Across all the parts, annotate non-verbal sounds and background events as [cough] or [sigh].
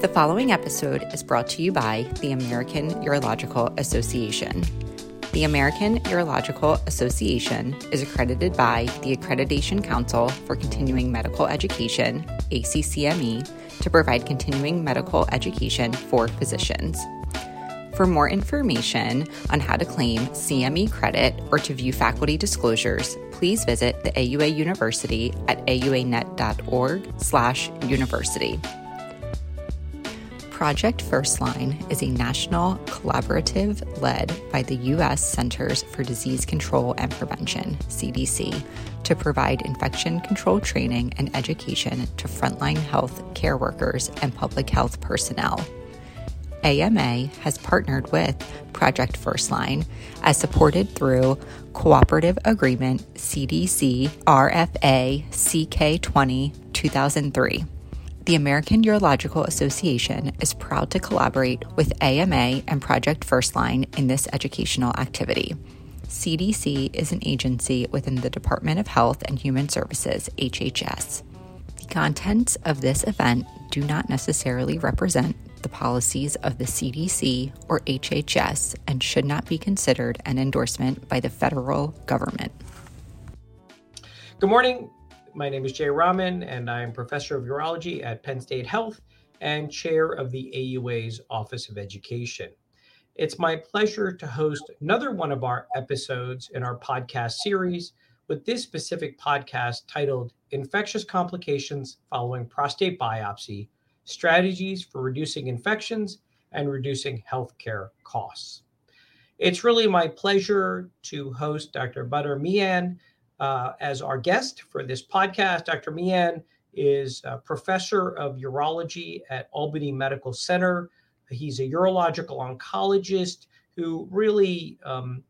The following episode is brought to you by the American Urological Association. The American Urological Association is accredited by the Accreditation Council for Continuing Medical Education, ACCME, to provide continuing medical education for physicians. For more information on how to claim CME credit or to view faculty disclosures, please visit the AUA University at auanet.org/university. Project Firstline is a national collaborative led by the U.S. Centers for Disease Control and Prevention, CDC, to provide infection control training and education to frontline health care workers and public health personnel. AMA has partnered with Project Firstline as supported through Cooperative Agreement CDC RFA CK20 2003. The American Urological Association is proud to collaborate with AMA and Project Firstline in this educational activity. CDC is an agency within the Department of Health and Human Services, HHS. The contents of this event do not necessarily represent the policies of the CDC or HHS and should not be considered an endorsement by the federal government. Good morning. My name is Jay Raman, and I'm professor of urology at Penn State Health and chair of the AUA's Office of Education. It's my pleasure to host another one of our episodes in our podcast series with this specific podcast titled Infectious Complications Following Prostate Biopsy Strategies for Reducing Infections and Reducing Healthcare Costs. It's really my pleasure to host Dr. Mian uh, as our guest for this podcast. Dr. Mian is a professor of urology at Albany Medical Center. He's a urological oncologist who really um,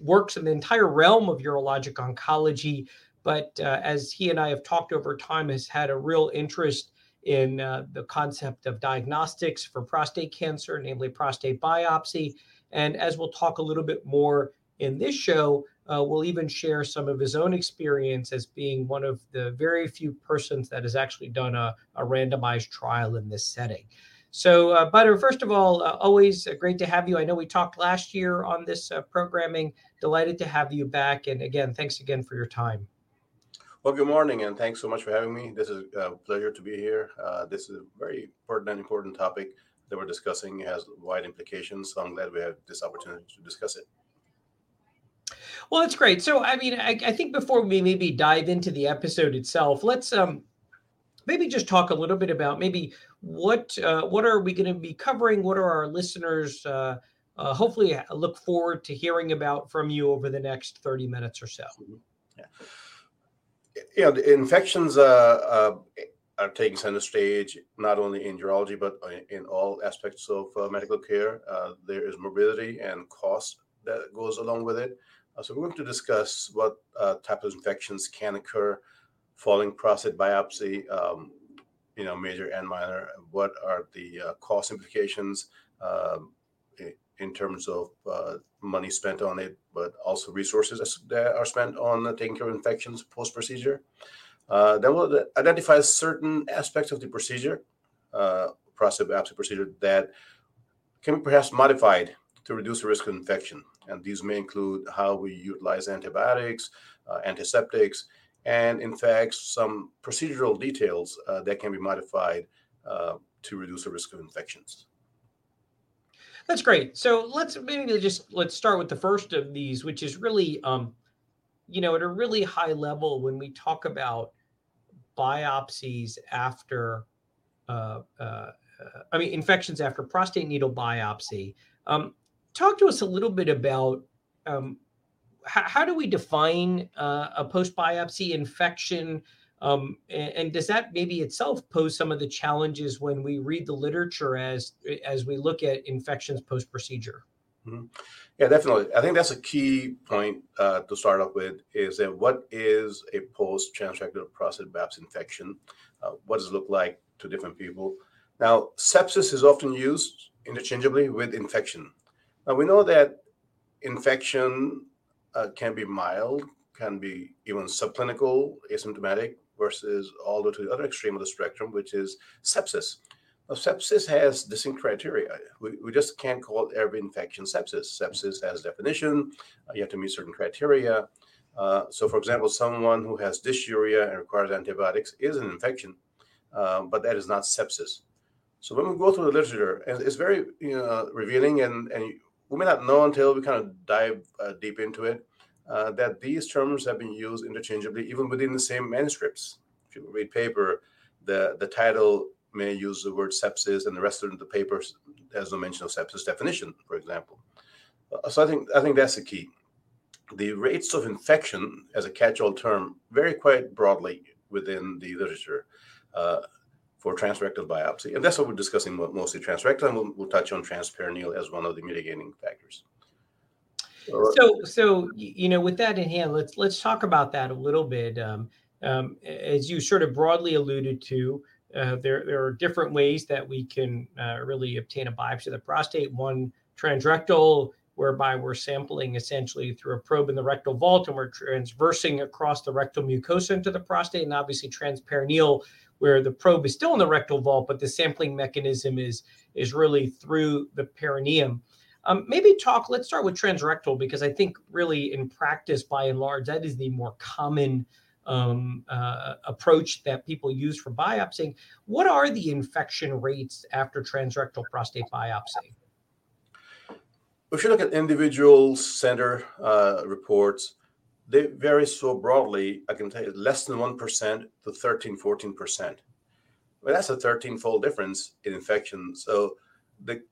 works in the entire realm of urologic oncology. But uh, as he and I have talked over time, has had a real interest in uh, the concept of diagnostics for prostate cancer, namely prostate biopsy. And as we'll talk a little bit more in this show, uh, will even share some of his own experience as being one of the very few persons that has actually done a, a randomized trial in this setting. So, uh, Badar, first of all, uh, always uh, great to have you. I know we talked last year on this uh, programming. Delighted to have you back. And again, thanks again for your time. Well, good morning, and thanks so much for having me. This is a pleasure to be here. Uh, this is a very and important topic that we're discussing. It has wide implications, so I'm glad we have this opportunity to discuss it. Well, that's great. So, I mean, I, I, think before we maybe dive into the episode itself, let's um, maybe just talk a little bit about maybe what uh, what are we going to be covering? What are our listeners uh, uh, hopefully look forward to hearing about from you over the next thirty minutes or so? Mm-hmm. Yeah, yeah. The infections uh, uh, are taking center stage not only in urology but in all aspects of uh, medical care. there is morbidity and cost that goes along with it. Uh, so we're going to discuss what uh, type of infections can occur following prostate biopsy, um, you know, major and minor. What are the uh, cost implications um, in terms of uh, money spent on it, but also resources that are spent on taking care of infections post procedure. Uh, then we'll identify certain aspects of the procedure, uh, prostate biopsy procedure, that can be perhaps modified to reduce the risk of infection. And these may include how we utilize antibiotics, uh, antiseptics, and in fact, some procedural details uh, that can be modified uh, to reduce the risk of infections. That's great. So let's maybe just let's start with the first of these, which is really, um, you know, at a really high level when we talk about biopsies after, uh, uh, I mean, infections after prostate needle biopsy. Um, talk to us a little bit about um, how, do we define uh, a post biopsy infection? Um, and, and, does that maybe itself pose some of the challenges when we read the literature as as we look at infections post procedure? Mm-hmm. Yeah, definitely. I think that's a key point uh, to start off with is that what is a post transrectal prostate biopsy infection? Uh, what does it look like to different people? Now, sepsis is often used interchangeably with infection. Now we know that infection uh, can be mild, can be even subclinical, asymptomatic, versus all the way to the other extreme of the spectrum, which is sepsis. Well, sepsis has distinct criteria. We, we just can't call every infection sepsis. Sepsis has definition. Uh, you have to meet certain criteria. Uh, so, for example, someone who has dysuria and requires antibiotics is an infection, uh, but that is not sepsis. So when we go through the literature, and it's very you know, revealing, and, and we may not know until we kind of dive uh, deep into it, uh, that these terms have been used interchangeably even within the same manuscripts. If you read paper, the, the title may use the word sepsis, and the rest of the paper has no mention of sepsis definition, for example. Uh, so I think I think that's the key. The rates of infection as a catch-all term vary quite broadly within the literature uh, for transrectal biopsy, and that's what we're discussing mostly transrectal, and we'll, we'll touch on transperineal as one of the mitigating factors. So, so you know, with that in hand, let's let's talk about that a little bit. Um, um, as you sort of broadly alluded to, uh, there there are different ways that we can uh, really obtain a biopsy of the prostate. One transrectal, whereby we're sampling essentially through a probe in the rectal vault, and we're transversing across the rectal mucosa into the prostate, and obviously transperineal, where the probe is still in the rectal vault, but the sampling mechanism is is really through the perineum. Um, maybe talk, let's start with transrectal because I think really in practice, by and large, that is the more common um, uh, approach that people use for biopsying. What are the infection rates after transrectal prostate biopsy? If you look at individual center uh, reports, they vary so broadly. I can tell you less than 1% to 13, 14%. Well, that's a 13 fold difference in infection. So the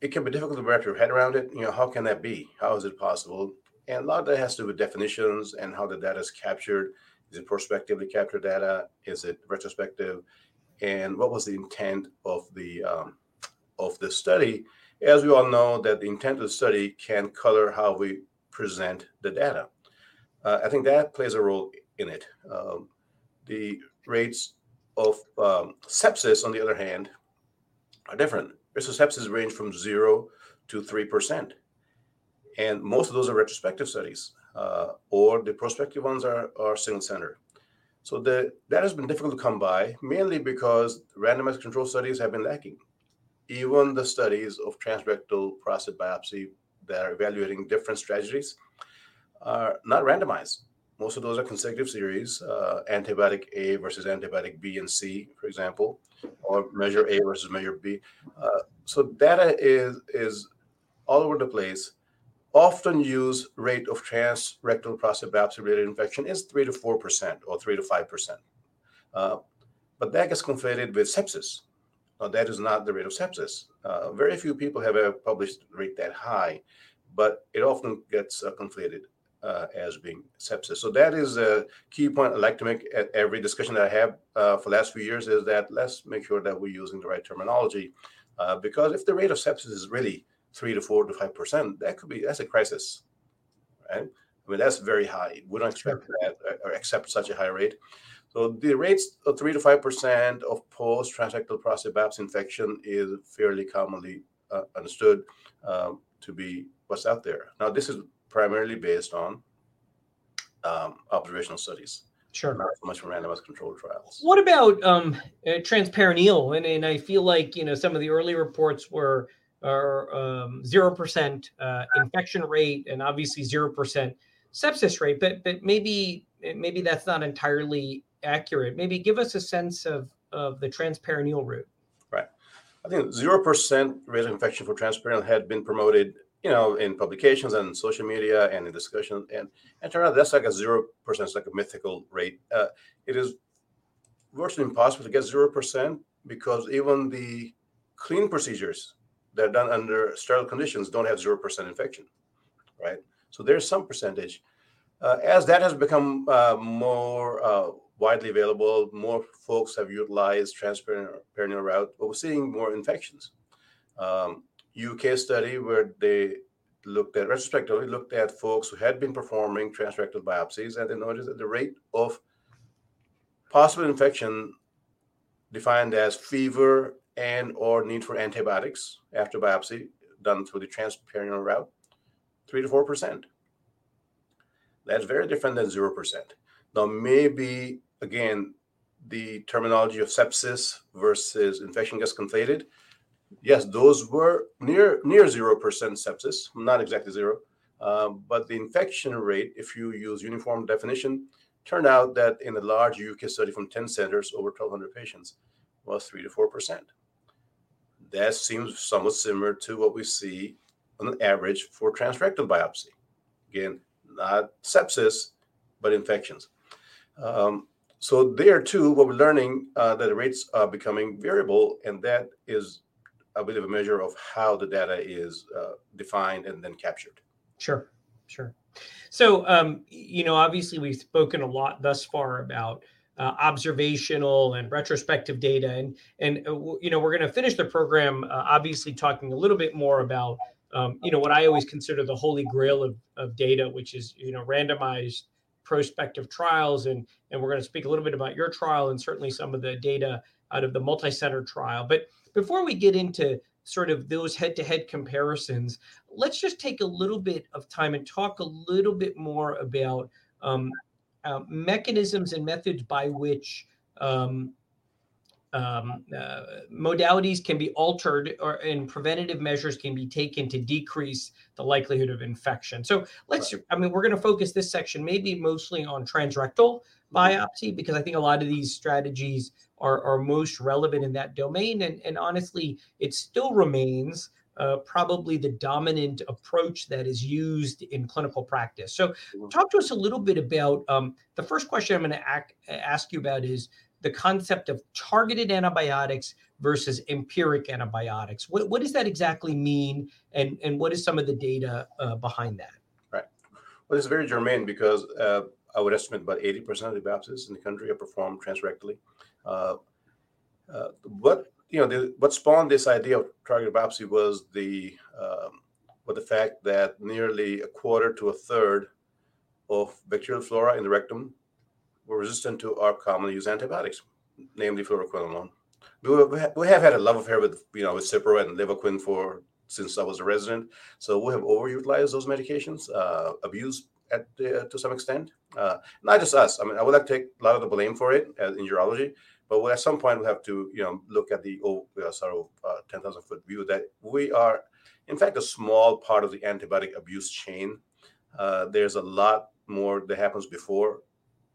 it can be difficult to wrap your head around it. You know, how can that be? How is it possible? And a lot of that has to do with definitions and how the data is captured. Is it prospectively captured data? Is it retrospective? And what was the intent of the um, of the study? As we all know, that the intent of the study can color how we present the data. Uh, I think that plays a role in it. Um, the rates of um, sepsis, on the other hand, are different Risk of sepsis range from zero to 3%. And most of those are retrospective studies, uh, or the prospective ones are, are single center. So the, that has been difficult to come by, mainly because randomized control studies have been lacking. Even the studies of transrectal prostate biopsy that are evaluating different strategies are not randomized. Most of those are consecutive series, uh, antibiotic A versus antibiotic B and C, for example, or measure A versus measure B. Uh, so data is is all over the place. Often used rate of transrectal prostate biopsy related infection is three to four percent or three to five percent, uh, but that gets conflated with sepsis. Now, that is not the rate of sepsis. Uh, very few people have published rate that high, but it often gets uh, conflated uh, as being sepsis. So that is a key point I like to make at every discussion that I have uh, for the last few years is that let's make sure that we're using the right terminology. Uh, because if the rate of sepsis is really three to four to five percent, that could be that's a crisis, right? I mean that's very high. We don't expect that or accept such a high rate. So the rates of three to five percent of post transrectal prostate biopsy infection is fairly commonly uh, understood um, to be what's out there. Now this is primarily based on um, observational studies. Sure. Not so much from randomized controlled trials. What about um, uh, transperineal? And, and I feel like, you know, some of the early reports were are um, 0% uh, infection rate and obviously 0% sepsis rate, but but maybe maybe that's not entirely accurate. Maybe give us a sense of, of the transperineal route. Right. I think 0% rate of infection for transperineal had been promoted you know, in publications and social media and in discussion. And and turn out that's like a zero percent, it's like a mythical rate. Uh, it is virtually impossible to get zero percent because even the clean procedures that are done under sterile conditions don't have zero percent infection, right? So there's some percentage. Uh, as that has become uh, more uh, widely available, more folks have utilized transperineal route, but we're seeing more infections. Um, UK study where they looked at retrospectively looked at folks who had been performing transrectal biopsies and they noticed that the rate of possible infection defined as fever and or need for antibiotics after biopsy done through the transperineal route 3 to 4% that's very different than 0% now maybe again the terminology of sepsis versus infection gets conflated. Yes, those were near near zero percent sepsis, not exactly zero, um, but the infection rate, if you use uniform definition, turned out that in a large UK study from 10 centers over 1,200 patients was three to four percent. That seems somewhat similar to what we see on average for transrectal biopsy. Again, not sepsis, but infections. Um, so there too, what we're learning uh, that the rates are becoming variable, and that is a bit of a measure of how the data is uh, defined and then captured. Sure, sure. So, um, you know, obviously we've spoken a lot thus far about uh, observational and retrospective data, and and uh, you know we're going to finish the program uh, obviously talking a little bit more about um, you know what I always consider the holy grail of, of data, which is you know randomized prospective trials, and and we're going to speak a little bit about your trial and certainly some of the data out of the multi-center trial. But before we get into sort of those head-to-head comparisons, let's just take a little bit of time and talk a little bit more about um, uh, mechanisms and methods by which um, um, uh, modalities can be altered or and preventative measures can be taken to decrease the likelihood of infection. So let's, I mean, we're going to focus this section maybe mostly on transrectal mm-hmm. biopsy because I think a lot of these strategies are, are most relevant in that domain. And, and honestly, it still remains uh, probably the dominant approach that is used in clinical practice. So, mm-hmm. talk to us a little bit about um, the first question I'm going to ask you about is the concept of targeted antibiotics versus empiric antibiotics. What, what does that exactly mean, and, and what is some of the data uh, behind that? Right. Well, it's very germane because uh, I would estimate about 80% of the biopsies in the country are performed transrectally. Uh, uh, what you know, the, what spawned this idea of targeted biopsy was the um, the fact that nearly a quarter to a third of bacterial flora in the rectum were resistant to our commonly used antibiotics, namely fluoroquinolone. We, have, we have had a love affair with you know with Cipro and Levaquin for since I was a resident, so we have overutilized those medications, uh, abused at uh, to some extent. Uh, not just us. I mean, I would like to take a lot of the blame for it as in urology, but at some point we have to you know look at the oh, sort of uh, ten thousand foot view that we are, in fact, a small part of the antibiotic abuse chain. Uh, there's a lot more that happens before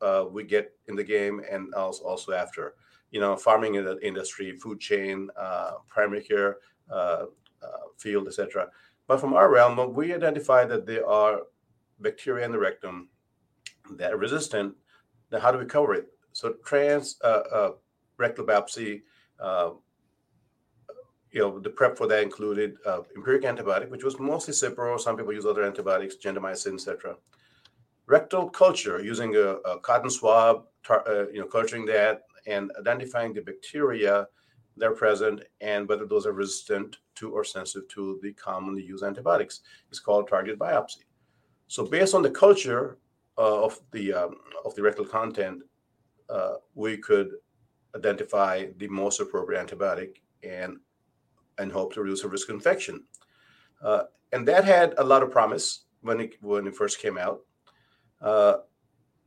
uh, we get in the game and also, also after. You know, farming in the industry, food chain, uh, primary care uh, uh field, etc. But from our realm, we identify that there are bacteria in the rectum that are resistant. Now, how do we cover it? So, trans uh, uh, rectal biopsy. you know, the prep for that included empiric antibiotic, which was mostly Cipro. Some people use other antibiotics, gentamicin, etc rectal culture using a, a cotton swab, tar, uh, you know, culturing that and identifying the bacteria that are present and whether those are resistant to or sensitive to the commonly used antibiotics is called target biopsy. So based on the culture uh, of the um, of the rectal content, uh, we could identify the most appropriate antibiotic and and hope to reduce the risk of infection. Uh, and that had a lot of promise when it when it first came out. Uh,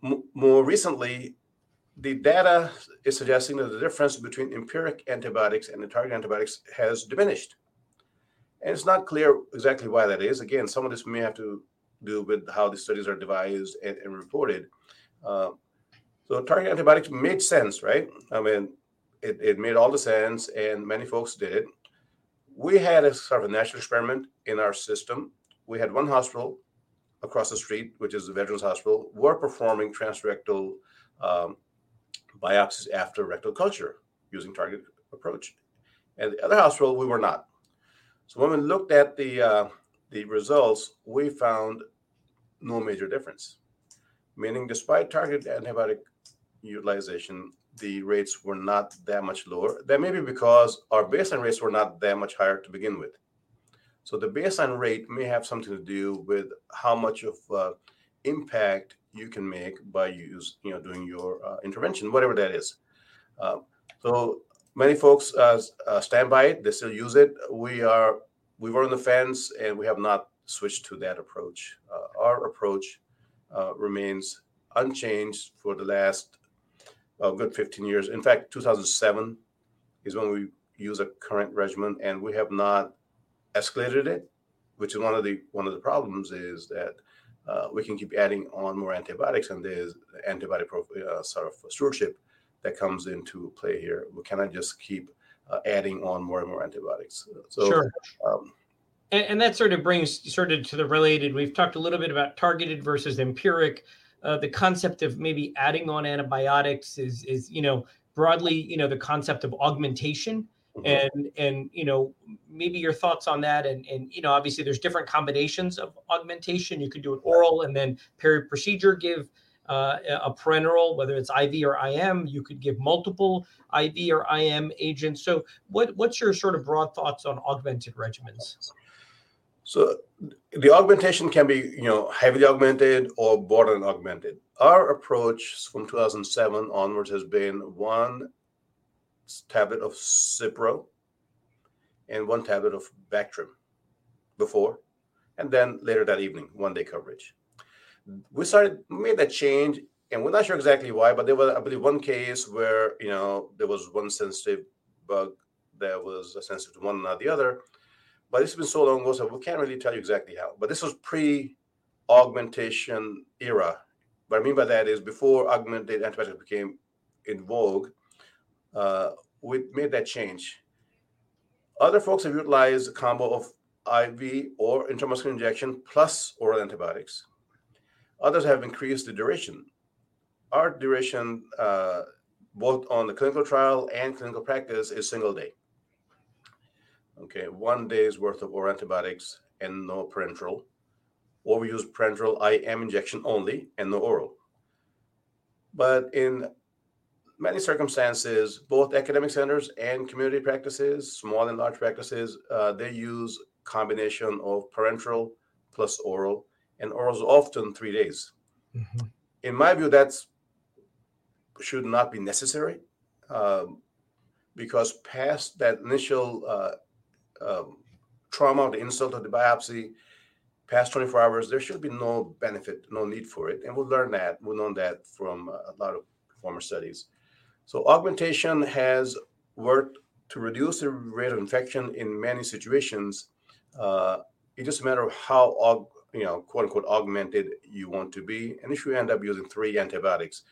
m- more recently, the data is suggesting that the difference between empiric antibiotics and the target antibiotics has diminished. And it's not clear exactly why that is. Again, some of this may have to do with how the studies are devised and, and reported. Uh, so target antibiotics made sense, right? I mean, it, it made all the sense, and many folks did it. We had a sort of a natural experiment in our system. We had one hospital across the street, which is the Veterans Hospital, were performing transrectal um, biopsies after rectal culture using target approach. And the other hospital, we were not. So when we looked at the uh, the results, we found no major difference. Meaning, despite targeted antibiotic utilization, the rates were not that much lower. That may be because our baseline rates were not that much higher to begin with. So the baseline rate may have something to do with how much of uh, impact you can make by use, you know, doing your uh, intervention, whatever that is. Uh, so many folks uh, uh, stand by it; they still use it. We are we were on the fence, and we have not switched to that approach. Uh, our approach remains unchanged for the last a good 15 years. In fact, 2007 is when we use a current regimen, and we have not escalated it, which is one of the one of the problems is that uh, we can keep adding on more antibiotics, and there's antibiotic uh, sort of stewardship that comes into play here. We cannot just keep uh, adding on more and more antibiotics. So, sure. Um, and, and, that sort of brings sort of to the related. We've talked a little bit about targeted versus empiric. Uh, the concept of maybe adding on antibiotics is is you know broadly you know the concept of augmentation mm-hmm. and and you know maybe your thoughts on that and and you know obviously there's different combinations of augmentation you could do it oral and then peri procedure give uh, a parenteral, whether it's IV or IM. You could give multiple IV or IM agents. So, what what's your sort of broad thoughts on augmented regimens? So, the augmentation can be you know heavily augmented or borderline augmented. Our approach from 2007 onwards has been one tablet of Cipro and one tablet of Bactrim before, and then later that evening, one day coverage we started made that change and we're not sure exactly why but there was i believe one case where you know there was one sensitive bug that was sensitive to one not the other but this has been so long ago so we can't really tell you exactly how but this was pre augmentation era what i mean by that is before augmented antibiotics became in vogue uh, we made that change other folks have utilized a combo of iv or intramuscular injection plus oral antibiotics Others have increased the duration. Our duration, uh, both on the clinical trial and clinical practice, is single day. Okay, one day's worth of oral antibiotics and no parenteral. Or we use parenteral IM injection only and no oral. But in many circumstances, both academic centers and community practices, small and large practices, uh, they use combination of parenteral plus oral and oral is often three days. Mm-hmm. In my view, that's should not be necessary um, because past that initial uh, um, trauma, the insult of the biopsy, past 24 hours, there should be no benefit, no need for it. And we'll learn that. We'll know that from a lot of former studies. So augmentation has worked to reduce the rate of infection in many situations. Uh, it's just a matter of how aug- you know, quote unquote, augmented you want to be. And if you end up using three antibiotics,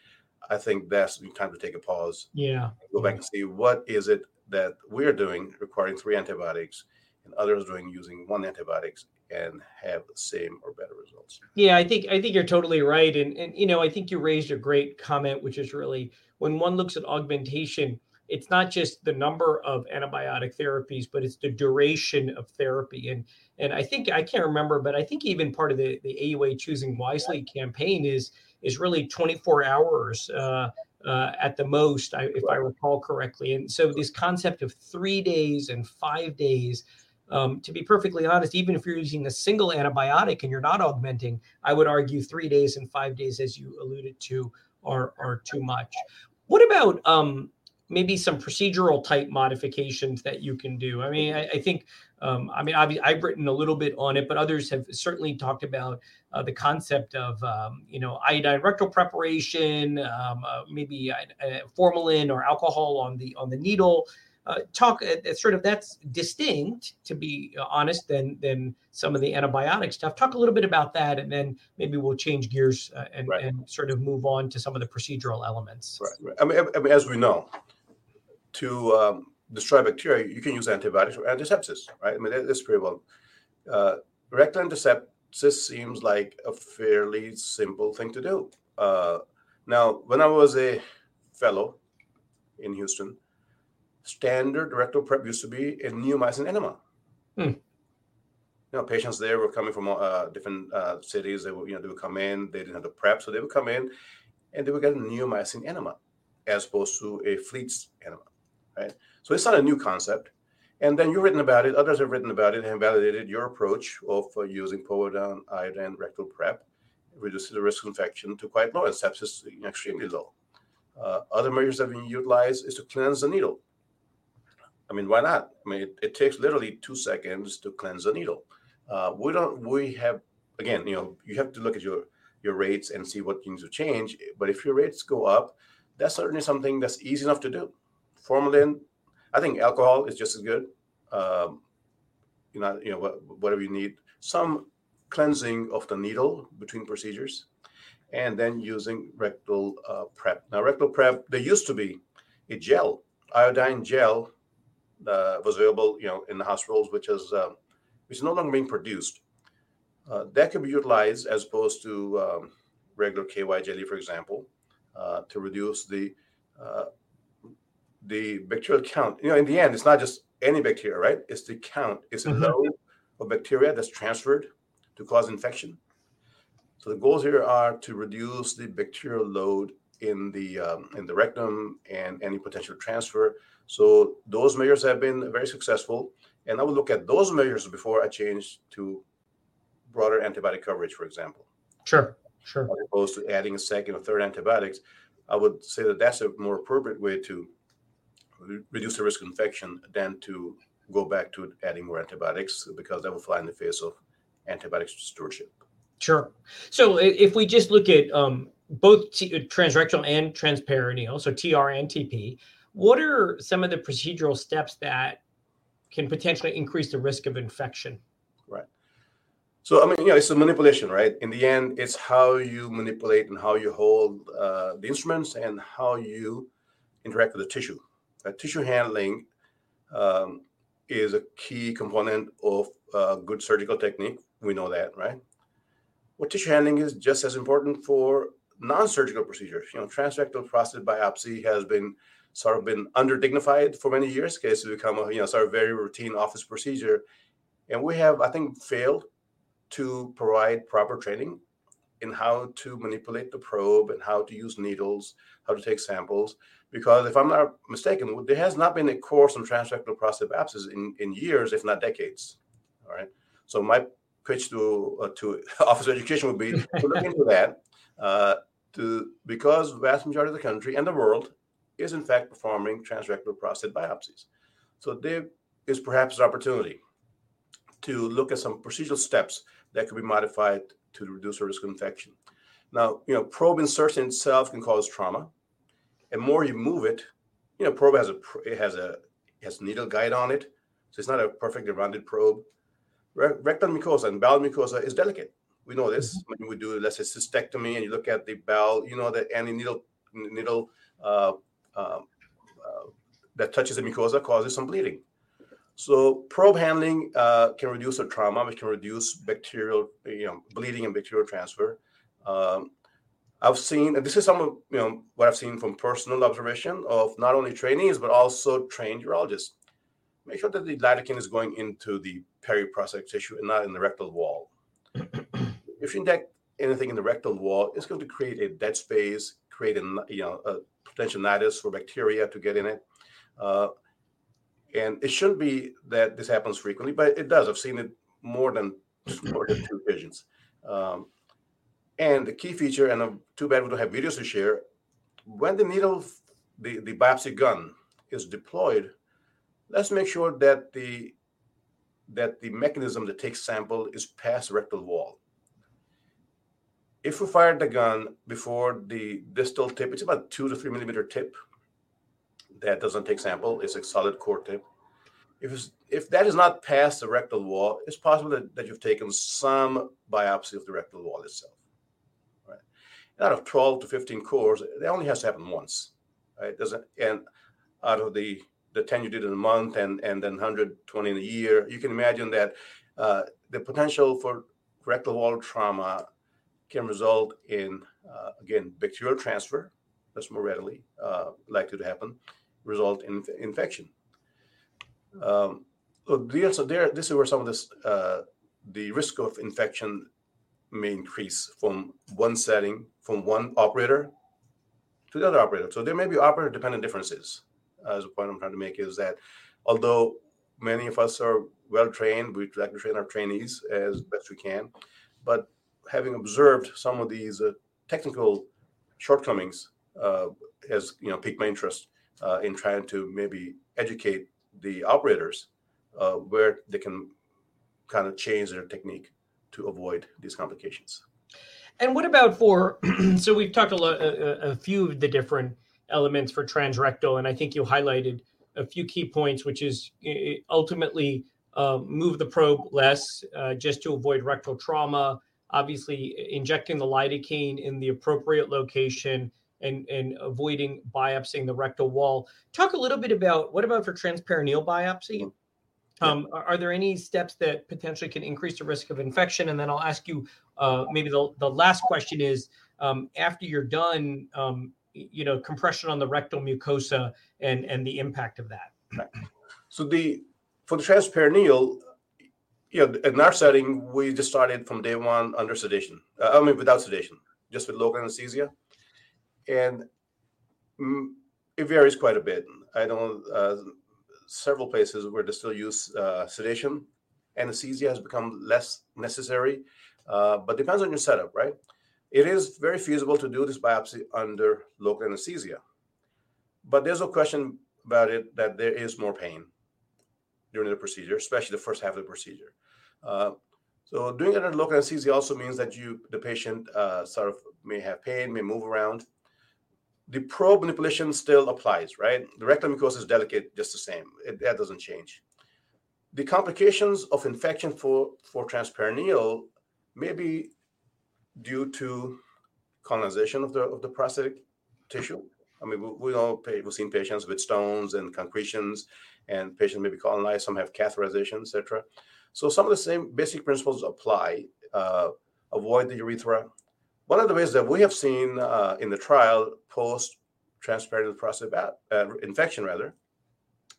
I think that's time to take a pause. Yeah. Go back and see what is it that we're doing requiring three antibiotics and others doing using one antibiotics and have the same or better results. Yeah, I think I think you're totally right. And and you know, I think you raised a great comment, which is really when one looks at augmentation, it's not just the number of antibiotic therapies, but it's the duration of therapy. And and I think I can't remember, but I think even part of the the AUA choosing wisely campaign is is really 24 hours uh, uh, at the most, I, if I recall correctly. And so this concept of three days and five days. Um, to be perfectly honest, even if you're using a single antibiotic and you're not augmenting, I would argue three days and five days, as you alluded to, are are too much. What about um, maybe some procedural type modifications that you can do. I mean, I, I think, um, I mean, I've, I've, written a little bit on it, but others have certainly talked about uh, the concept of, um, you know, iodine rectal preparation, um, uh, maybe uh, formalin or alcohol on the on the needle. Uh, talk uh, sort of that's distinct, to be honest, than than some of the antibiotic stuff. Talk a little bit about that, and then maybe we'll change gears uh, and, right. and sort of move on to some of the procedural elements. Right. right. I mean, as we know, to um, destroy bacteria, you can use antibiotics or antisepsis, right? I mean, that's pretty well. Uh, rectal antisepsis seems like a fairly simple thing to do. Uh, now, when I was a fellow in Houston, standard rectal prep used to be a neomycin enema. Hmm. You know, patients there were coming from uh, different uh, cities. They would, you know, they would come in. They didn't have the prep, so they would come in, and they would get a neomycin enema, as opposed to a Fleets enema right? So it's not a new concept. And then you've written about it, others have written about it and validated your approach of uh, using povidone iodine rectal prep, reduces the risk of infection to quite low, and sepsis extremely low. Uh, other measures that have been utilized is to cleanse the needle. I mean, why not? I mean, it, it takes literally two seconds to cleanse the needle. Uh, we don't. We have again, you know, you have to look at your your rates and see what things to change. But if your rates go up, that's certainly something that's easy enough to do. Formalin, I think alcohol is just as good. Um, you know, you know, whatever you need. Some cleansing of the needle between procedures, and then using rectal uh, prep. Now, rectal prep, there used to be a gel, iodine gel, uh, was available, you know, in the hospitals, which is uh, which is no longer being produced. Uh, that can be utilized as opposed to um, regular KY jelly, for example, uh, to reduce the uh, the bacterial count. You know, in the end, it's not just any bacteria, right? It's the count. It's a mm-hmm. load of bacteria that's transferred to cause infection. So the goals here are to reduce the bacterial load in the um, in the rectum and any potential transfer. So those measures have been very successful, and I will look at those measures before I change to broader antibiotic coverage, for example. Sure, sure. As opposed to adding a second or third antibiotics, I would say that that's a more appropriate way to reduce the risk of infection than to go back to adding more antibiotics because that will fly in the face of antibiotic stewardship. Sure. So if we just look at um, both t- transrectal and transperineal, so TR and TP, what are some of the procedural steps that can potentially increase the risk of infection? Right. So I mean, you know, it's a manipulation, right? In the end, it's how you manipulate and how you hold uh, the instruments and how you interact with the tissue. Tissue handling um, is a key component of uh, good surgical technique. We know that, right? Well, tissue handling is just as important for non-surgical procedures. You know, transrectal prostate biopsy has been sort of been underdignified for many years. It's become a you know sort of very routine office procedure, and we have I think failed to provide proper training in how to manipulate the probe and how to use needles, how to take samples. Because if I'm not mistaken, there has not been a course on transrectal prostate biopsies in, in years, if not decades. All right. So my pitch to uh, to [laughs] office education would be to look into that. Uh, to because vast majority of the country and the world is in fact performing transrectal prostate biopsies. So there is perhaps an opportunity to look at some procedural steps that could be modified to reduce the risk of infection. Now, you know, probe insertion itself can cause trauma, and more you move it, you know, probe has a it has a it has needle guide on it, so it's not a perfectly rounded probe. Rectal mucosa and bowel mucosa is delicate. We know this mm-hmm. when we do, let's say, cystectomy, and you look at the bowel. You know that any needle needle uh, uh, uh, that touches the mucosa causes some bleeding. So probe handling uh, can reduce the trauma, which can reduce bacterial, you know, bleeding and bacterial transfer. Um, I've seen, and this is some of you know what I've seen from personal observation of not only trainees but also trained urologists. Make sure that the lidocaine is going into the periprostatic tissue and not in the rectal wall. [clears throat] if you inject anything in the rectal wall, it's going to create a dead space, create a you know a potential nidus for bacteria to get in it. Uh, and it shouldn't be that this happens frequently, but it does. I've seen it more than more than two [clears throat] patients. Um, and the key feature, and I'm too bad we don't have videos to share, when the needle, the, the biopsy gun is deployed, let's make sure that the that the mechanism that takes sample is past rectal wall. If we fire the gun before the distal tip, it's about two to three millimeter tip, that doesn't take sample. It's a solid core tip. If if that is not past the rectal wall, it's possible that, that you've taken some biopsy of the rectal wall itself. Out of 12 to 15 cores, it only has to happen once. Right. Doesn't and out of the the 10 you did in a month and and then 120 in a year, you can imagine that uh, the potential for rectal wall trauma can result in uh, again bacterial transfer that's more readily uh, likely to happen result in infection. Um, so there, so there, this is where some of this, uh, the risk of infection may increase from one setting, from one operator to the other operator. So there may be operator dependent differences. As a point I'm trying to make is that although many of us are well trained, we like to train our trainees as best we can, but having observed some of these uh, technical shortcomings uh, has you know piqued my interest uh, in trying to maybe educate the operators uh, where they can kind of change their technique to avoid these complications. And what about for? [clears throat] so we've talked a, lot, a, a few of the different elements for transrectal, and I think you highlighted a few key points, which is ultimately uh, move the probe less uh, just to avoid rectal trauma. Obviously, injecting the lidocaine in the appropriate location and, and avoiding biopsying the rectal wall. Talk a little bit about what about for transperineal biopsy? Um, are, there any steps that potentially can increase the risk of infection? And then I'll ask you uh, maybe the, the last question is um, after you're done, um, you know, compression on the rectal mucosa and, and the impact of that. So the for the transperineal, you know, in our setting, we just started from day one under sedation. Uh, I mean, without sedation, just with local anesthesia, and mm, it varies quite a bit. I know uh, several places where they still use uh, sedation. Anesthesia has become less necessary, uh, but depends on your setup, right? It is very feasible to do this biopsy under local anesthesia, but there's no question about it that there is more pain during the procedure, especially the first half of the procedure. Uh, so doing it under local anesthesia also means that you, the patient, uh, sort of may have pain, may move around. The probe manipulation still applies, right? The rectal mucosa is delicate, just the same. It, that doesn't change. The complications of infection for for transperineal may be due to colonization of the of the prostatic tissue. I mean, we, we know we've seen patients with stones and concretions, and patients may be colonized. Some have catheterization, etc. So some of the same basic principles apply. Uh, avoid the urethra. One of the ways that we have seen uh, in the trial post transperineal prostate uh, infection, rather,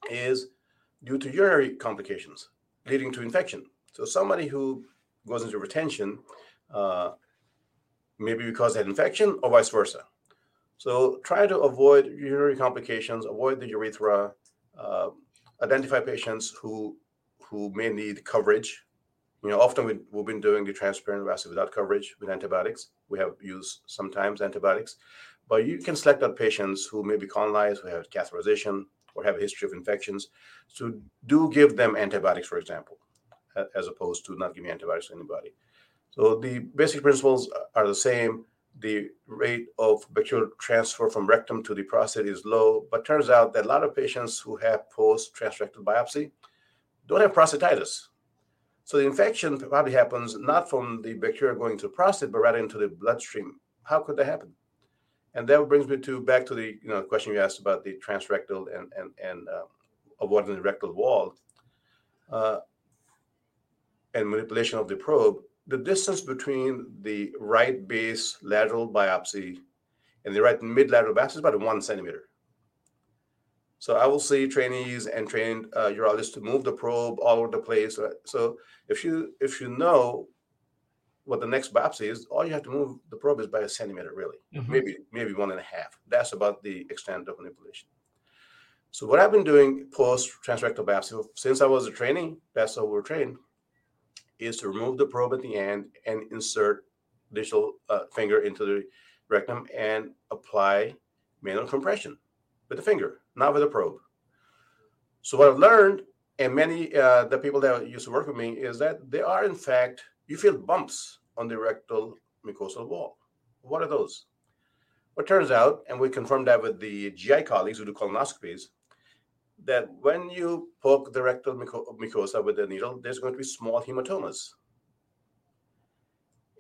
is due to urinary complications leading to infection. So somebody who goes into retention, uh, maybe because they had infection or vice versa. So try to avoid urinary complications, avoid the urethra, uh, identify patients who who may need coverage. You know, often we, we've been doing the transparent vascular without coverage with antibiotics. We have used sometimes antibiotics, but you can select out patients who may be colonized, who have catheterization, or have a history of infections. So do give them antibiotics, for example, as opposed to not giving antibiotics to anybody. So the basic principles are the same. The rate of bacterial transfer from rectum to the prostate is low, but turns out that a lot of patients who have post transrectal biopsy don't have prostatitis. So the infection probably happens not from the bacteria going to the prostate, but rather into the bloodstream. How could that happen? And that brings me to back to the you know question you asked about the transrectal and and and uh, avoiding the rectal wall uh, and manipulation of the probe the distance between the right base lateral biopsy and the right mid lateral biopsy is about one centimeter. So I will see trainees and trained uh, urologists to move the probe all over the place. So if you if you know what the next biopsy is, all you have to move the probe is by a centimeter, really, mm-hmm. maybe maybe one and a half. That's about the extent of manipulation. So what I've been doing post transrectal biopsy since I was a trainee, that's how we're trained is to remove the probe at the end and insert digital uh, finger into the rectum and apply manual compression with the finger, not with a probe. So what I've learned, and many uh, the people that used to work with me, is that there are in fact you feel bumps on the rectal mucosal wall. What are those? Well, it turns out, and we confirmed that with the GI colleagues who do colonoscopies, that when you poke the rectal mucosa with a needle, there's going to be small hematomas.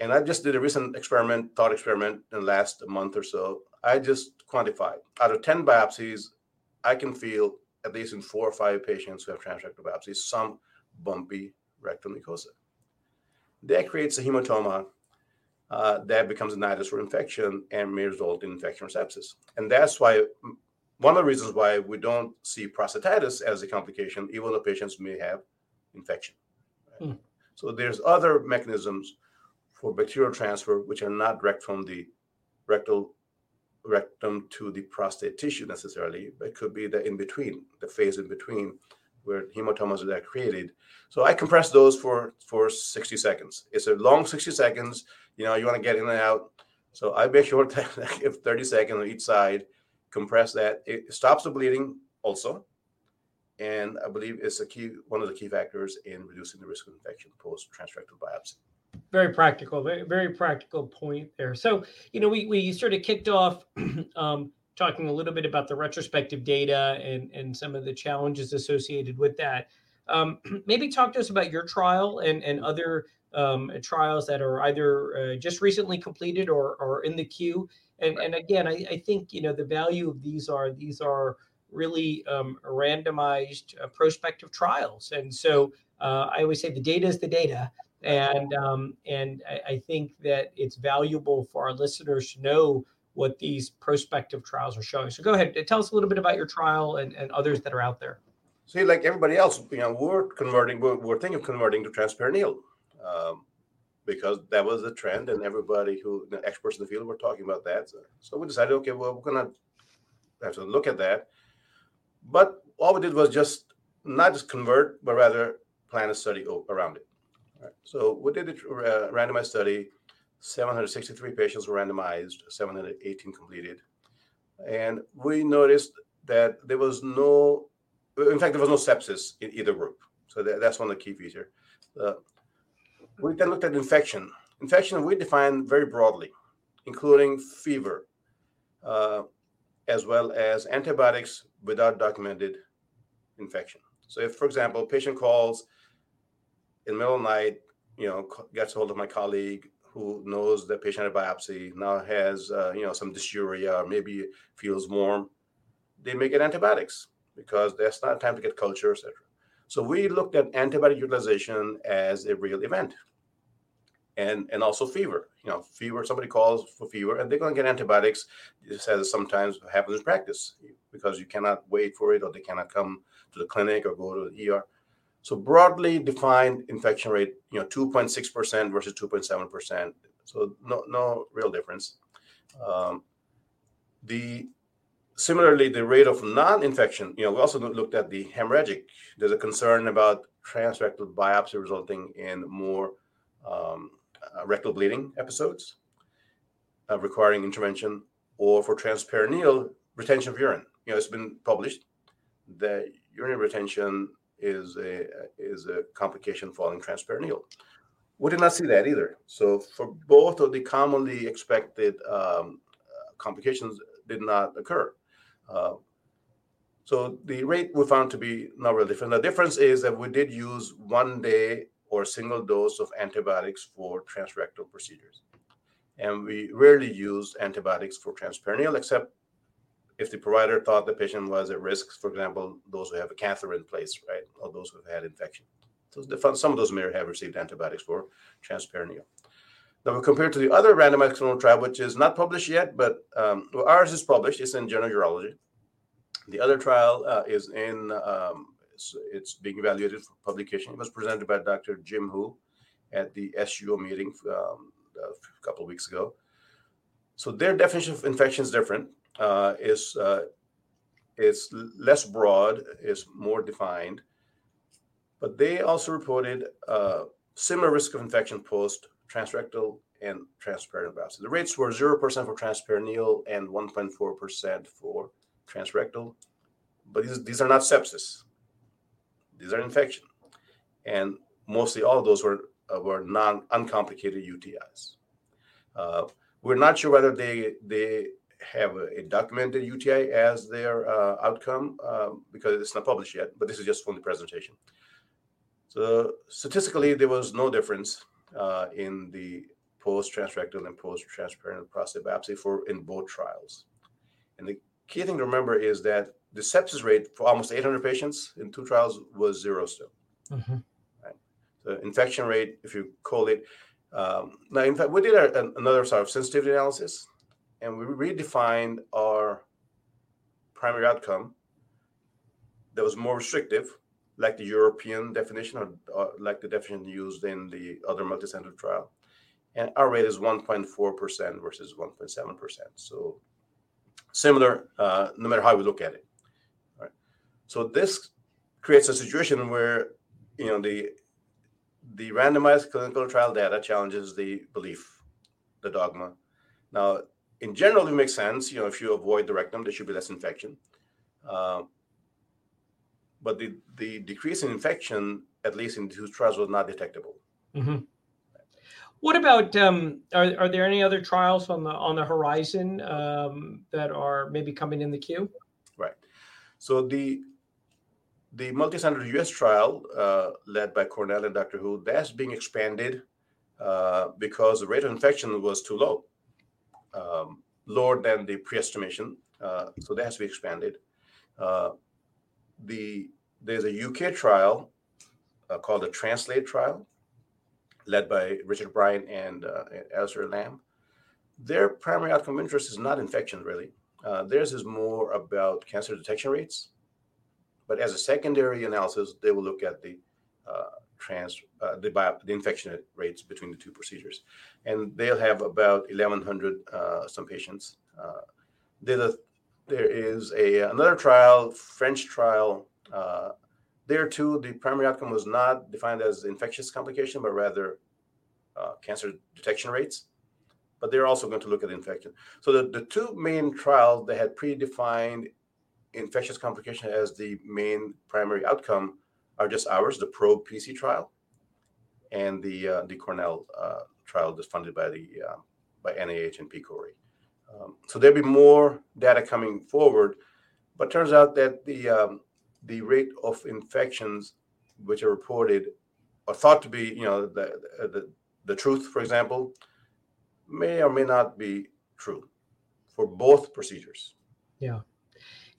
And I just did a recent experiment, thought experiment in the last month or so. I just quantified out of 10 biopsies, I can feel at least in four or five patients who have transrectal biopsies, some bumpy rectal mucosa. That creates a hematoma uh, that becomes a nidus for infection and may result in infection or sepsis. And that's why one of the reasons why we don't see prostatitis as a complication, even though patients may have infection. Right? Hmm. So there's other mechanisms for bacterial transfer which are not direct from the rectal rectum to the prostate tissue necessarily, but it could be the in between, the phase in between where hematomas are created. So I compress those for for 60 seconds. It's a long 60 seconds. You know, you want to get in and out. So I make sure [laughs] that if 30 seconds on each side, compress that. It stops the bleeding also. And I believe it's a key one of the key factors in reducing the risk of infection post transrectal biopsy. Very practical, very very practical point there. So you know, we we sort of kicked off [clears throat] um, talking a little bit about the retrospective data and, and some of the challenges associated with that. Um, [clears throat] maybe talk to us about your trial and, and other um, trials that are either uh, just recently completed or, or in the queue. And, and again, I, I think you know the value of these are these are really um, randomized uh, prospective trials. And so uh, I always say the data is the data. And um, and I, I, think that it's valuable for our listeners to know what these prospective trials are showing. So go ahead, tell us a little bit about your trial and, and others that are out there. See, like everybody else, you know, we're converting, we're, we're thinking of converting to transperineal um, because that was the trend, and everybody who the experts in the field were talking about that. So, so we decided, okay, well, we're gonna have to look at that. But all we did was just not just convert, but rather plan a study around it. Right. So we did a uh, randomized study. 763 patients were randomized, 718 completed. And we noticed that there was no, in fact, there was no sepsis in either group. So that, that's one of the key features. Uh, we then looked at infection. Infection we define very broadly, including fever, uh, as well as antibiotics without documented infection. So if, for example, a patient calls in the middle of the night, you know, gets a hold of my colleague who knows the patient had a biopsy, now has, uh, you know, some dysuria, maybe feels warm, they may get antibiotics because that's not time to get culture, etc. So we looked at antibiotic utilization as a real event and and also fever. You know, fever. Somebody calls for fever, and they're going to get antibiotics. This has sometimes happens in practice because you cannot wait for it, or they cannot come to the clinic or go to the ER. So broadly defined infection rate, you know, 2.6 percent versus 2.7 percent. So no no real difference. Um, the similarly the rate of non-infection you know we also looked at the hemorrhagic there's a concern about transrectal biopsy resulting in more um, uh, rectal bleeding episodes uh, requiring intervention, or for transperineal retention of urine. You know, it's been published that urinary retention is a is a complication following transperineal. We did not see that either. So for both of the commonly expected um, complications did not occur. Uh, so the rate we found to be not really different. The difference is that we did use one day or single dose of antibiotics for transrectal procedures. And we rarely use antibiotics for transperineal, except if the provider thought the patient was at risk, for example, those who have a catheter in place, right, or those who have had infection. So some of those may have received antibiotics for transperineal. Now, compared to the other randomized control trial, which is not published yet, but um, well, ours is published. It's in Journal Urology. The other trial uh, is in um, it's, it's being evaluated for publication. It was presented by Dr. Jim Hu at the SUO meeting um, a couple of weeks ago. So their definition of infection is different. Uh, is uh, it's less broad, is more defined, but they also reported uh, similar risk of infection post transrectal and transperineal biopsy. The rates were 0% for transperineal and 1.4% for transrectal, but these, these are not sepsis. These are infection, and mostly all those were uh, were non uncomplicated UTIs. Uh, we're not sure whether they they have a, a documented UTI as their uh, outcome um, because it's not published yet. But this is just from the presentation. So statistically, there was no difference uh, in the post-transrectal and post-transperineal prostate biopsy for in both trials. And the key thing to remember is that the sepsis rate for almost 800 patients in two trials was zero still. Mm-hmm. Right? The infection rate, if you call it, um, now in fact we did a, another sort of sensitivity analysis, and we redefined our primary outcome that was more restrictive, like the European definition or, or like the definition used in the other multicenter trial. And our rate is 1.4% versus 1.7%. So similar, uh, no matter how we look at it. So this creates a situation where you know the the randomized clinical trial data challenges the belief, the dogma. Now, in general, it makes sense. You know, if you avoid the rectum, there should be less infection. Uh, but the, the decrease in infection, at least in these trials, was not detectable. Mm-hmm. What about um, are are there any other trials on the on the horizon um, that are maybe coming in the queue? Right. So the the multi-center U.S. trial uh, led by Cornell and Dr. Hu that's being expanded uh, because the rate of infection was too low, um, lower than the pre-estimation. Uh, so that has to be expanded. Uh, the there's a UK trial uh, called the Translate trial led by Richard Bryant and, uh, Alastair Lamb. Their primary outcome of interest is not infection, really. Uh, theirs is more about cancer detection rates. But as a secondary analysis, they will look at the trans uh, the, bio, the infection rates between the two procedures, and they'll have about 1,100 uh, some patients. Uh, a, there is a another trial, French trial uh, there too, the primary outcome was not defined as infectious complication, but rather uh, cancer detection rates. But they're also going to look at infection. So the, the two main trials that had predefined infectious complication as the main primary outcome are just ours, the PROBE PC trial, and the uh, the Cornell uh, trial that's funded by the uh, by NIH and PCORI. Um, so there'll be more data coming forward, but turns out that the um, the rate of infections which are reported or thought to be, you know, the, the, the truth, for example, may or may not be true for both procedures. Yeah.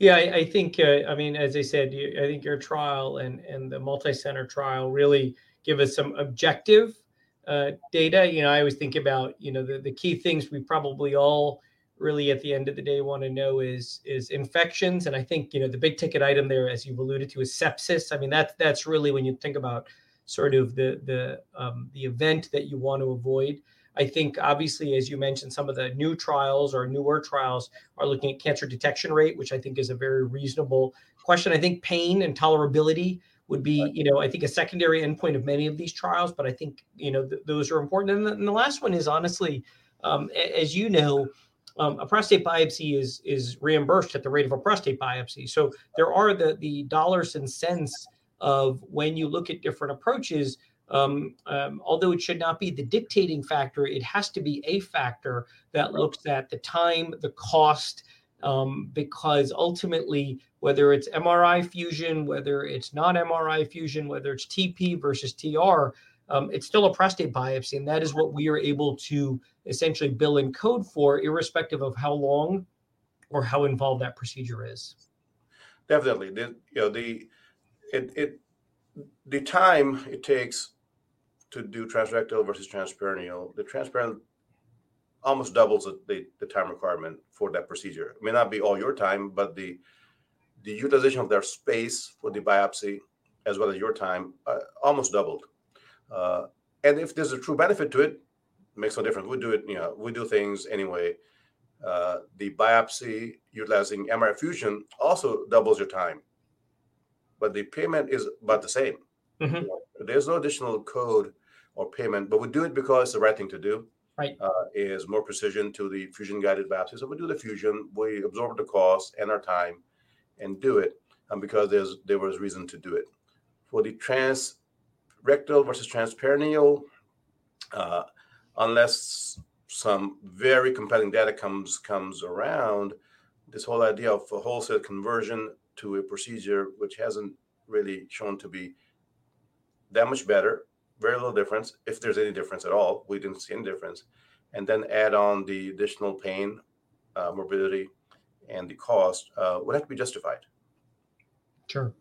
Yeah, I, I think, uh, I mean, as I said, you, I think your trial and, and the multi center trial really give us some objective uh, data. You know, I always think about, you know, the, the key things we probably all really at the end of the day want to know is is infections. And i think you know the big ticket item there as you've alluded to is sepsis. I mean that's that's really when you think about sort of the the um, the event that you want to avoid i think obviously as you mentioned some of the new trials or newer trials are looking at cancer detection rate which i think is a very reasonable question i think pain and tolerability would be you know i think a secondary endpoint of many of these trials but i think you know th- those are important and the, and the last one is honestly um, as you know um, a prostate biopsy is is reimbursed at the rate of a prostate biopsy. So there are the the dollars and cents of when you look at different approaches. Um, um, although it should not be the dictating factor, it has to be a factor that looks at the time, the cost, um, because ultimately, whether it's MRI fusion, whether it's non MRI fusion, whether it's TP versus TR, um, it's still a prostate biopsy, and that is what we are able to essentially bill and code for, irrespective of how long or how involved that procedure is. Definitely, the, you know the it it the time it takes to do transrectal versus transperineal, the transperineal almost doubles the, the time requirement for that procedure. It may not be all your time, but the the utilization of their space for the biopsy as well as your time uh, almost doubled. Uh, and if there's a true benefit to it, it makes no difference. We do it, you know, we do things anyway. Uh, the biopsy utilizing MRI fusion also doubles your time, but the payment is about the same. Mm-hmm. There's no additional code or payment, but we do it because it's the right thing to do. Right. Uh, is more precision to the fusion guided biopsy. So we do the fusion, we absorb the cost and our time and do it um, because there's there was reason to do it. For the trans rectal versus transperineal, uh, unless some very compelling data comes comes around, this whole idea of a wholesale conversion to a procedure which hasn't really shown to be that much better, very little difference, if there's any difference at all. We didn't see any difference, and then add on the additional pain, uh, morbidity, and the cost uh, would have to be justified. Sure.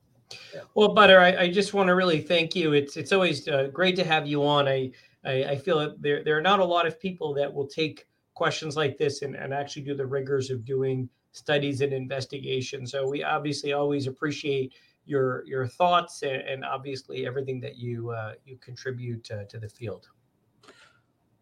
Well, Badar, I, I just want to really thank you. It's it's always uh, great to have you on. I, I, I feel that there there are not a lot of people that will take questions like this and, and actually do the rigors of doing studies and investigation. So we obviously always appreciate your your thoughts and, and obviously everything that you uh, you contribute to, to the field.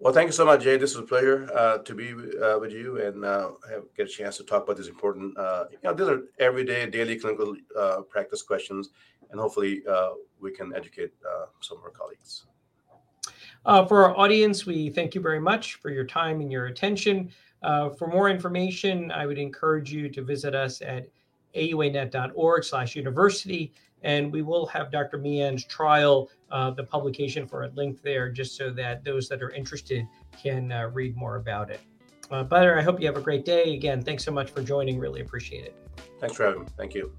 Well, thank you so much, Jay. This was a pleasure uh, to be uh, with you and uh, have, get a chance to talk about these important, uh, you know, these are everyday, daily clinical uh, practice questions, and hopefully uh, we can educate some of our colleagues. for our audience, we thank you very much for your time and your attention. for more information, I would encourage you to visit us at auanet.org slash university. And we will have Dr. Mian's trial, uh, the publication for a link there, just so that those that are interested can uh, read more about it. Uh, Badar, I hope you have a great day. Again, thanks so much for joining. Really appreciate it. Thanks for having me. Thank you.